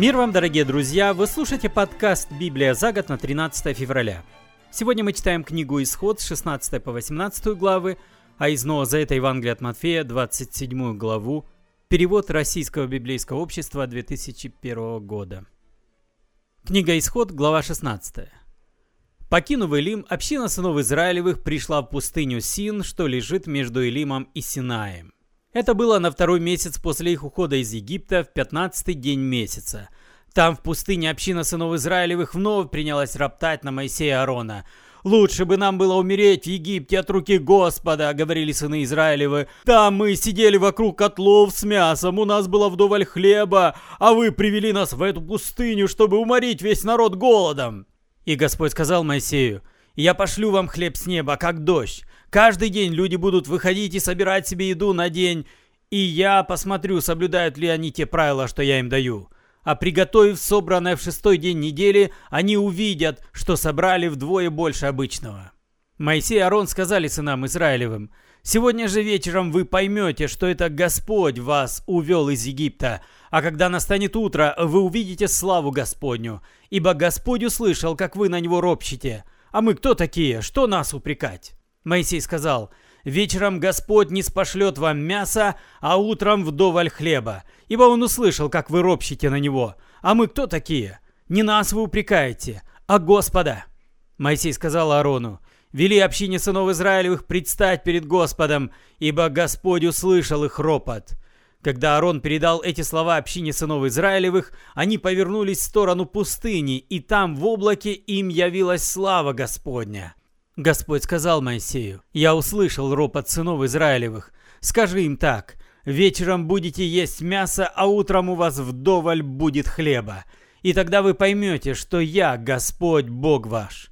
Мир вам, дорогие друзья! Вы слушаете подкаст «Библия за год» на 13 февраля. Сегодня мы читаем книгу «Исход» с 16 по 18 главы, а из Нового Завета Евангелия от Матфея 27 главу, перевод Российского библейского общества 2001 года. Книга «Исход», глава 16. Покинув Илим, община сынов Израилевых пришла в пустыню Син, что лежит между Илимом и Синаем. Это было на второй месяц после их ухода из Египта в пятнадцатый день месяца. Там, в пустыне, община сынов Израилевых вновь принялась роптать на Моисея Аарона. «Лучше бы нам было умереть в Египте от руки Господа», — говорили сыны Израилевы. «Там мы сидели вокруг котлов с мясом, у нас было вдоволь хлеба, а вы привели нас в эту пустыню, чтобы уморить весь народ голодом». И Господь сказал Моисею, «Я пошлю вам хлеб с неба, как дождь, Каждый день люди будут выходить и собирать себе еду на день, и я посмотрю, соблюдают ли они те правила, что я им даю. А приготовив собранное в шестой день недели, они увидят, что собрали вдвое больше обычного. Моисей и Аарон сказали сынам Израилевым, «Сегодня же вечером вы поймете, что это Господь вас увел из Египта, а когда настанет утро, вы увидите славу Господню, ибо Господь услышал, как вы на него ропщите. А мы кто такие? Что нас упрекать?» Моисей сказал, «Вечером Господь не спошлет вам мясо, а утром вдоволь хлеба, ибо Он услышал, как вы ропщите на Него. А мы кто такие? Не нас вы упрекаете, а Господа». Моисей сказал Аарону, «Вели общине сынов Израилевых предстать перед Господом, ибо Господь услышал их ропот». Когда Аарон передал эти слова общине сынов Израилевых, они повернулись в сторону пустыни, и там в облаке им явилась слава Господня. Господь сказал Моисею, «Я услышал ропот сынов Израилевых. Скажи им так, вечером будете есть мясо, а утром у вас вдоволь будет хлеба. И тогда вы поймете, что я Господь Бог ваш».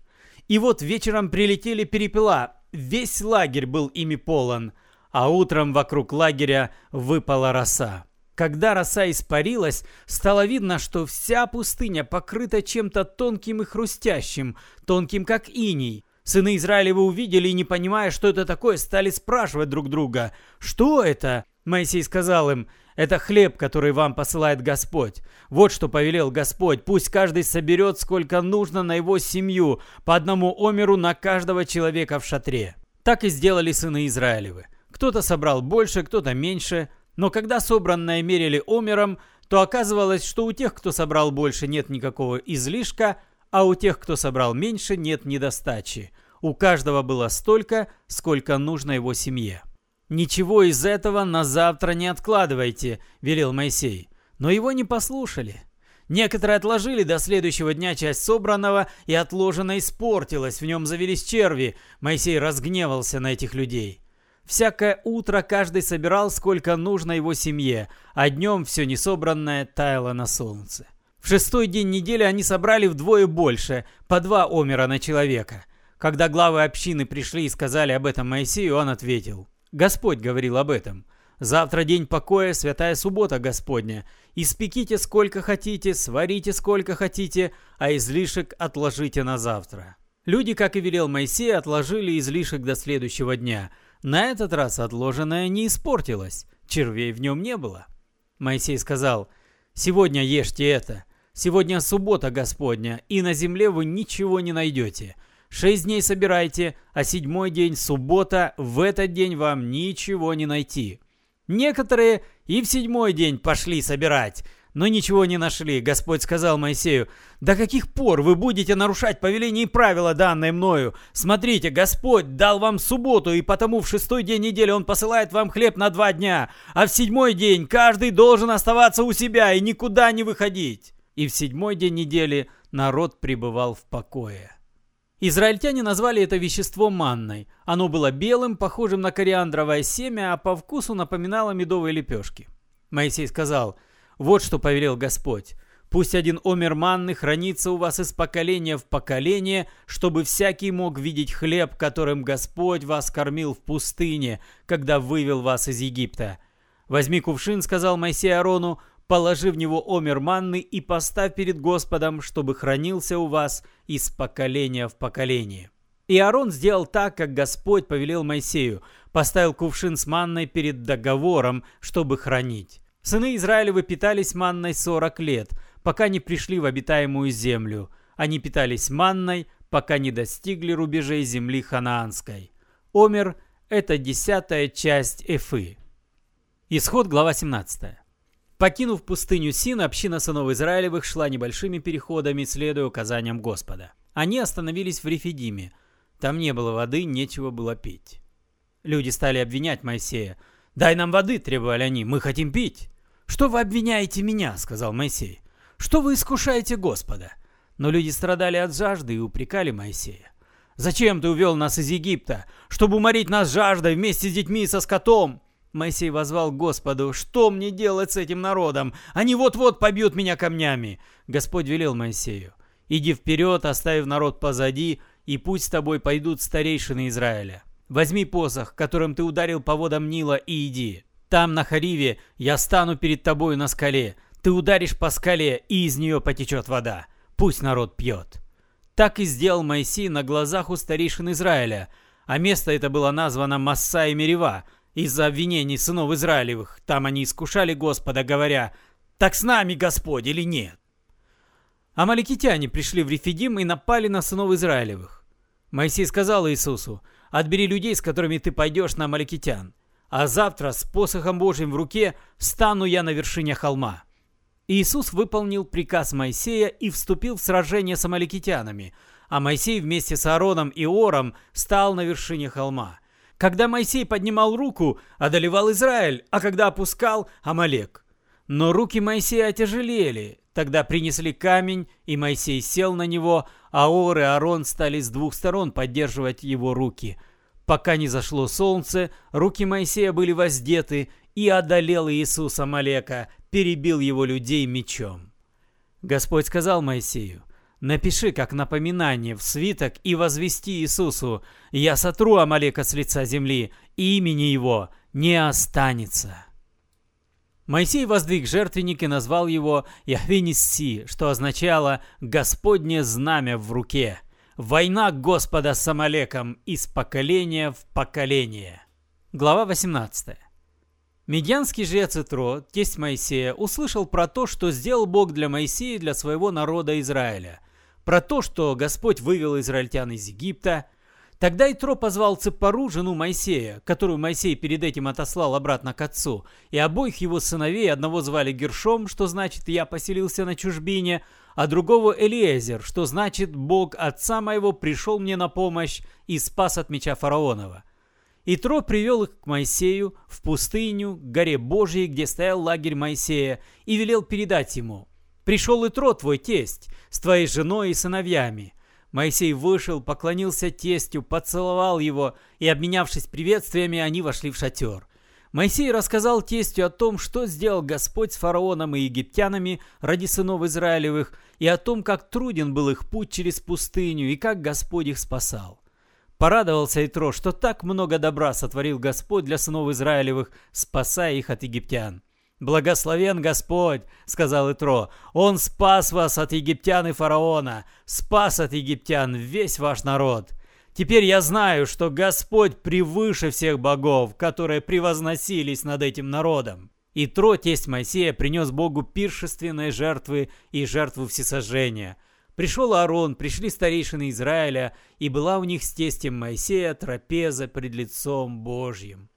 И вот вечером прилетели перепела, весь лагерь был ими полон, а утром вокруг лагеря выпала роса. Когда роса испарилась, стало видно, что вся пустыня покрыта чем-то тонким и хрустящим, тонким как иней. Сыны Израилева увидели и, не понимая, что это такое, стали спрашивать друг друга, что это? Моисей сказал им, это хлеб, который вам посылает Господь. Вот что повелел Господь. Пусть каждый соберет, сколько нужно на его семью, по одному омеру на каждого человека в шатре. Так и сделали сыны Израилевы. Кто-то собрал больше, кто-то меньше. Но когда собранное мерили омером, то оказывалось, что у тех, кто собрал больше, нет никакого излишка, а у тех, кто собрал меньше, нет недостачи. У каждого было столько, сколько нужно его семье. «Ничего из этого на завтра не откладывайте», – велел Моисей. Но его не послушали. Некоторые отложили до следующего дня часть собранного, и отложено испортилось, в нем завелись черви. Моисей разгневался на этих людей. Всякое утро каждый собирал, сколько нужно его семье, а днем все несобранное таяло на солнце. Шестой день недели они собрали вдвое больше, по два омера на человека. Когда главы общины пришли и сказали об этом Моисею, он ответил, «Господь говорил об этом. Завтра день покоя, святая суббота Господня. Испеките сколько хотите, сварите сколько хотите, а излишек отложите на завтра». Люди, как и велел Моисей, отложили излишек до следующего дня. На этот раз отложенное не испортилось, червей в нем не было. Моисей сказал, «Сегодня ешьте это, Сегодня суббота Господня, и на земле вы ничего не найдете. Шесть дней собирайте, а седьмой день, суббота, в этот день вам ничего не найти. Некоторые и в седьмой день пошли собирать, но ничего не нашли. Господь сказал Моисею, «До каких пор вы будете нарушать повеления и правила, данные мною? Смотрите, Господь дал вам субботу, и потому в шестой день недели Он посылает вам хлеб на два дня, а в седьмой день каждый должен оставаться у себя и никуда не выходить» и в седьмой день недели народ пребывал в покое. Израильтяне назвали это вещество манной. Оно было белым, похожим на кориандровое семя, а по вкусу напоминало медовые лепешки. Моисей сказал, «Вот что повелел Господь. Пусть один омер манны хранится у вас из поколения в поколение, чтобы всякий мог видеть хлеб, которым Господь вас кормил в пустыне, когда вывел вас из Египта. Возьми кувшин, сказал Моисей Арону, положи в него омер манны и поставь перед Господом, чтобы хранился у вас из поколения в поколение». И Аарон сделал так, как Господь повелел Моисею, поставил кувшин с манной перед договором, чтобы хранить. Сыны Израилевы питались манной сорок лет, пока не пришли в обитаемую землю. Они питались манной, пока не достигли рубежей земли ханаанской. Омер – это десятая часть Эфы. Исход, глава 17. Покинув пустыню Син, община сынов Израилевых шла небольшими переходами, следуя указаниям Господа. Они остановились в Рефидиме. Там не было воды, нечего было пить. Люди стали обвинять Моисея. «Дай нам воды!» – требовали они. «Мы хотим пить!» «Что вы обвиняете меня?» – сказал Моисей. «Что вы искушаете Господа?» Но люди страдали от жажды и упрекали Моисея. «Зачем ты увел нас из Египта? Чтобы уморить нас жаждой вместе с детьми и со скотом?» Моисей возвал Господу, «Что мне делать с этим народом? Они вот-вот побьют меня камнями!» Господь велел Моисею, «Иди вперед, оставив народ позади, и пусть с тобой пойдут старейшины Израиля. Возьми посох, которым ты ударил по водам Нила, и иди. Там, на Хариве, я стану перед тобою на скале. Ты ударишь по скале, и из нее потечет вода. Пусть народ пьет». Так и сделал Моисей на глазах у старейшин Израиля, а место это было названо Масса и Мерева – из-за обвинений сынов Израилевых. Там они искушали Господа, говоря, «Так с нами Господь или нет?» Амаликитяне пришли в Рефидим и напали на сынов Израилевых. Моисей сказал Иисусу, «Отбери людей, с которыми ты пойдешь на Амаликитян, а завтра с посохом Божьим в руке стану я на вершине холма». Иисус выполнил приказ Моисея и вступил в сражение с амаликитянами, а Моисей вместе с Аароном и Ором стал на вершине холма – когда Моисей поднимал руку, одолевал Израиль, а когда опускал – Амалек. Но руки Моисея отяжелели. Тогда принесли камень, и Моисей сел на него, а Ор и Аарон стали с двух сторон поддерживать его руки. Пока не зашло солнце, руки Моисея были воздеты, и одолел Иисус Амалека, перебил его людей мечом. Господь сказал Моисею, Напиши как напоминание в свиток и возвести Иисусу, «Я сотру Амалека с лица земли, и имени его не останется». Моисей воздвиг жертвенник и назвал его Яхвинисси, что означало «Господне знамя в руке». Война Господа с Амалеком из поколения в поколение. Глава 18. Медианский жрец Итро, тесть Моисея, услышал про то, что сделал Бог для Моисея и для своего народа Израиля про то, что Господь вывел израильтян из Египта. Тогда Итро позвал Цепару, жену Моисея, которую Моисей перед этим отослал обратно к отцу, и обоих его сыновей, одного звали Гершом, что значит «я поселился на чужбине», а другого Элиезер, что значит «Бог отца моего пришел мне на помощь и спас от меча фараонова». Итро привел их к Моисею в пустыню, к горе Божьей, где стоял лагерь Моисея, и велел передать ему Пришел и Тро, твой тесть, с твоей женой и сыновьями. Моисей вышел, поклонился тестю, поцеловал его, и, обменявшись приветствиями, они вошли в шатер. Моисей рассказал тестю о том, что сделал Господь с фараоном и египтянами ради сынов Израилевых, и о том, как труден был их путь через пустыню, и как Господь их спасал. Порадовался Итро, что так много добра сотворил Господь для сынов Израилевых, спасая их от египтян. «Благословен Господь», — сказал Итро, — «Он спас вас от египтян и фараона, спас от египтян весь ваш народ. Теперь я знаю, что Господь превыше всех богов, которые превозносились над этим народом». Итро, тесть Моисея, принес Богу пиршественные жертвы и жертву всесожжения. Пришел Аарон, пришли старейшины Израиля, и была у них с тестем Моисея трапеза пред лицом Божьим.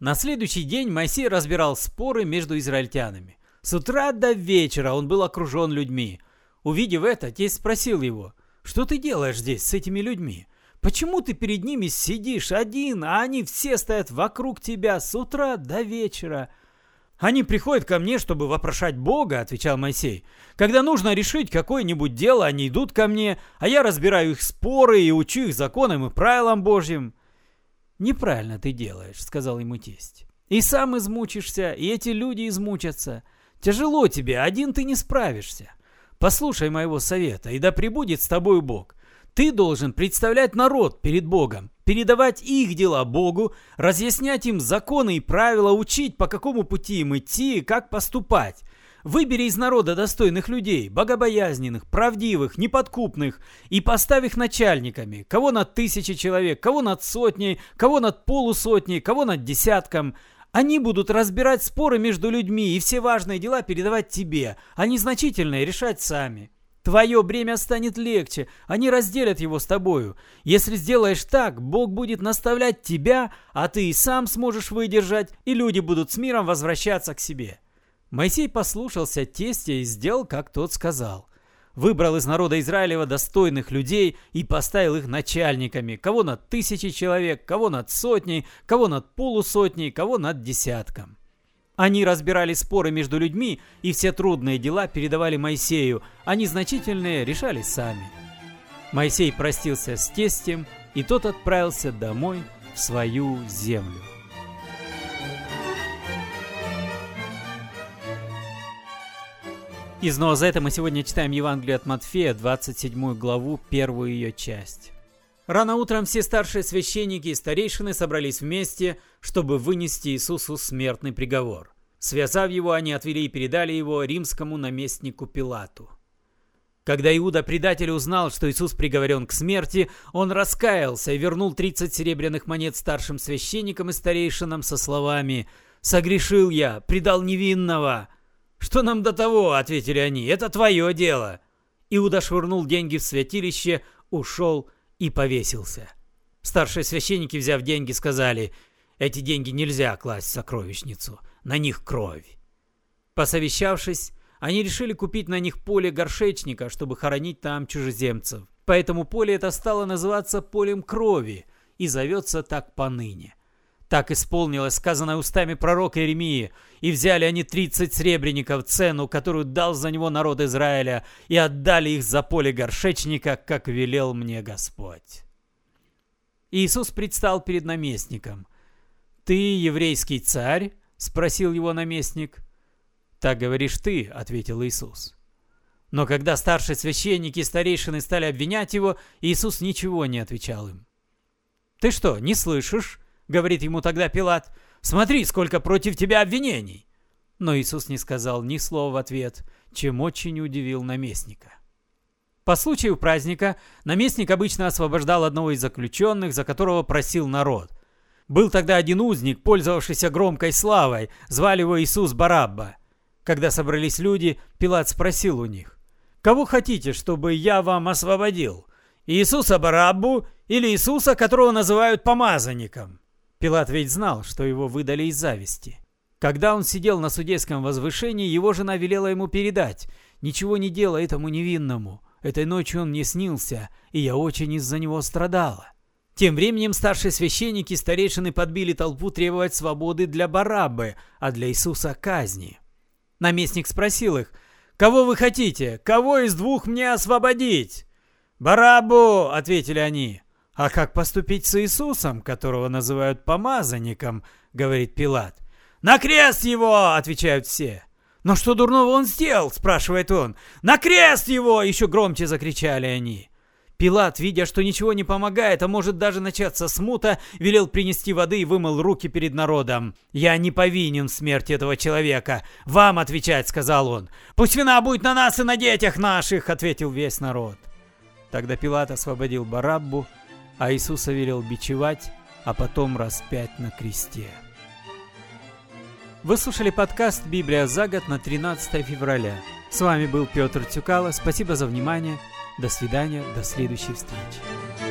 На следующий день Моисей разбирал споры между израильтянами. С утра до вечера он был окружен людьми. Увидев это, тесть спросил его, «Что ты делаешь здесь с этими людьми? Почему ты перед ними сидишь один, а они все стоят вокруг тебя с утра до вечера?» «Они приходят ко мне, чтобы вопрошать Бога», — отвечал Моисей. «Когда нужно решить какое-нибудь дело, они идут ко мне, а я разбираю их споры и учу их законам и правилам Божьим». «Неправильно ты делаешь», — сказал ему тесть. «И сам измучишься, и эти люди измучатся. Тяжело тебе, один ты не справишься. Послушай моего совета, и да пребудет с тобой Бог. Ты должен представлять народ перед Богом, передавать их дела Богу, разъяснять им законы и правила, учить, по какому пути им идти и как поступать. Выбери из народа достойных людей, богобоязненных, правдивых, неподкупных, и поставь их начальниками, кого над тысячей человек, кого над сотней, кого над полусотней, кого над десятком. Они будут разбирать споры между людьми и все важные дела передавать тебе, а незначительные решать сами. Твое бремя станет легче, они разделят его с тобою. Если сделаешь так, Бог будет наставлять тебя, а ты и сам сможешь выдержать, и люди будут с миром возвращаться к себе». Моисей послушался тестя и сделал, как тот сказал. Выбрал из народа Израилева достойных людей и поставил их начальниками, кого над тысячей человек, кого над сотней, кого над полусотней, кого над десятком. Они разбирали споры между людьми и все трудные дела передавали Моисею, а незначительные решали сами. Моисей простился с тестем, и тот отправился домой в свою землю. Из Новозавета мы сегодня читаем Евангелие от Матфея, 27 главу, первую ее часть. Рано утром все старшие священники и старейшины собрались вместе, чтобы вынести Иисусу смертный приговор. Связав его, они отвели и передали его римскому наместнику Пилату. Когда Иуда, предатель, узнал, что Иисус приговорен к смерти, он раскаялся и вернул 30 серебряных монет старшим священникам и старейшинам со словами «Согрешил я, предал невинного». «Что нам до того?» — ответили они. «Это твое дело». Иуда швырнул деньги в святилище, ушел и повесился. Старшие священники, взяв деньги, сказали, эти деньги нельзя класть в сокровищницу, на них кровь. Посовещавшись, они решили купить на них поле горшечника, чтобы хоронить там чужеземцев. Поэтому поле это стало называться полем крови и зовется так поныне. Так исполнилось сказанное устами пророка Иеремии, и взяли они тридцать сребреников цену, которую дал за него народ Израиля, и отдали их за поле горшечника, как велел мне Господь. Иисус предстал перед наместником. «Ты еврейский царь?» — спросил его наместник. «Так говоришь ты», — ответил Иисус. Но когда старшие священники и старейшины стали обвинять его, Иисус ничего не отвечал им. «Ты что, не слышишь?» — говорит ему тогда Пилат. «Смотри, сколько против тебя обвинений!» Но Иисус не сказал ни слова в ответ, чем очень удивил наместника. По случаю праздника наместник обычно освобождал одного из заключенных, за которого просил народ. Был тогда один узник, пользовавшийся громкой славой, звали его Иисус Барабба. Когда собрались люди, Пилат спросил у них, «Кого хотите, чтобы я вам освободил? Иисуса Бараббу или Иисуса, которого называют помазанником?» Пилат ведь знал, что его выдали из зависти. Когда он сидел на судейском возвышении, его жена велела ему передать «Ничего не делай этому невинному. Этой ночью он мне снился, и я очень из-за него страдала». Тем временем старшие священники и старейшины подбили толпу требовать свободы для Бараббы, а для Иисуса казни. Наместник спросил их, «Кого вы хотите? Кого из двух мне освободить?» «Бараббу!» — ответили они. «А как поступить с Иисусом, которого называют помазанником?» — говорит Пилат. «На крест его!» — отвечают все. «Но что дурного он сделал?» — спрашивает он. «На крест его!» — еще громче закричали они. Пилат, видя, что ничего не помогает, а может даже начаться смута, велел принести воды и вымыл руки перед народом. «Я не повинен в смерти этого человека. Вам отвечать», — сказал он. «Пусть вина будет на нас и на детях наших», — ответил весь народ. Тогда Пилат освободил Бараббу, а Иисуса велел бичевать, а потом распять на кресте. Вы слушали подкаст «Библия за год» на 13 февраля. С вами был Петр Тюкало. Спасибо за внимание. До свидания. До следующей встречи.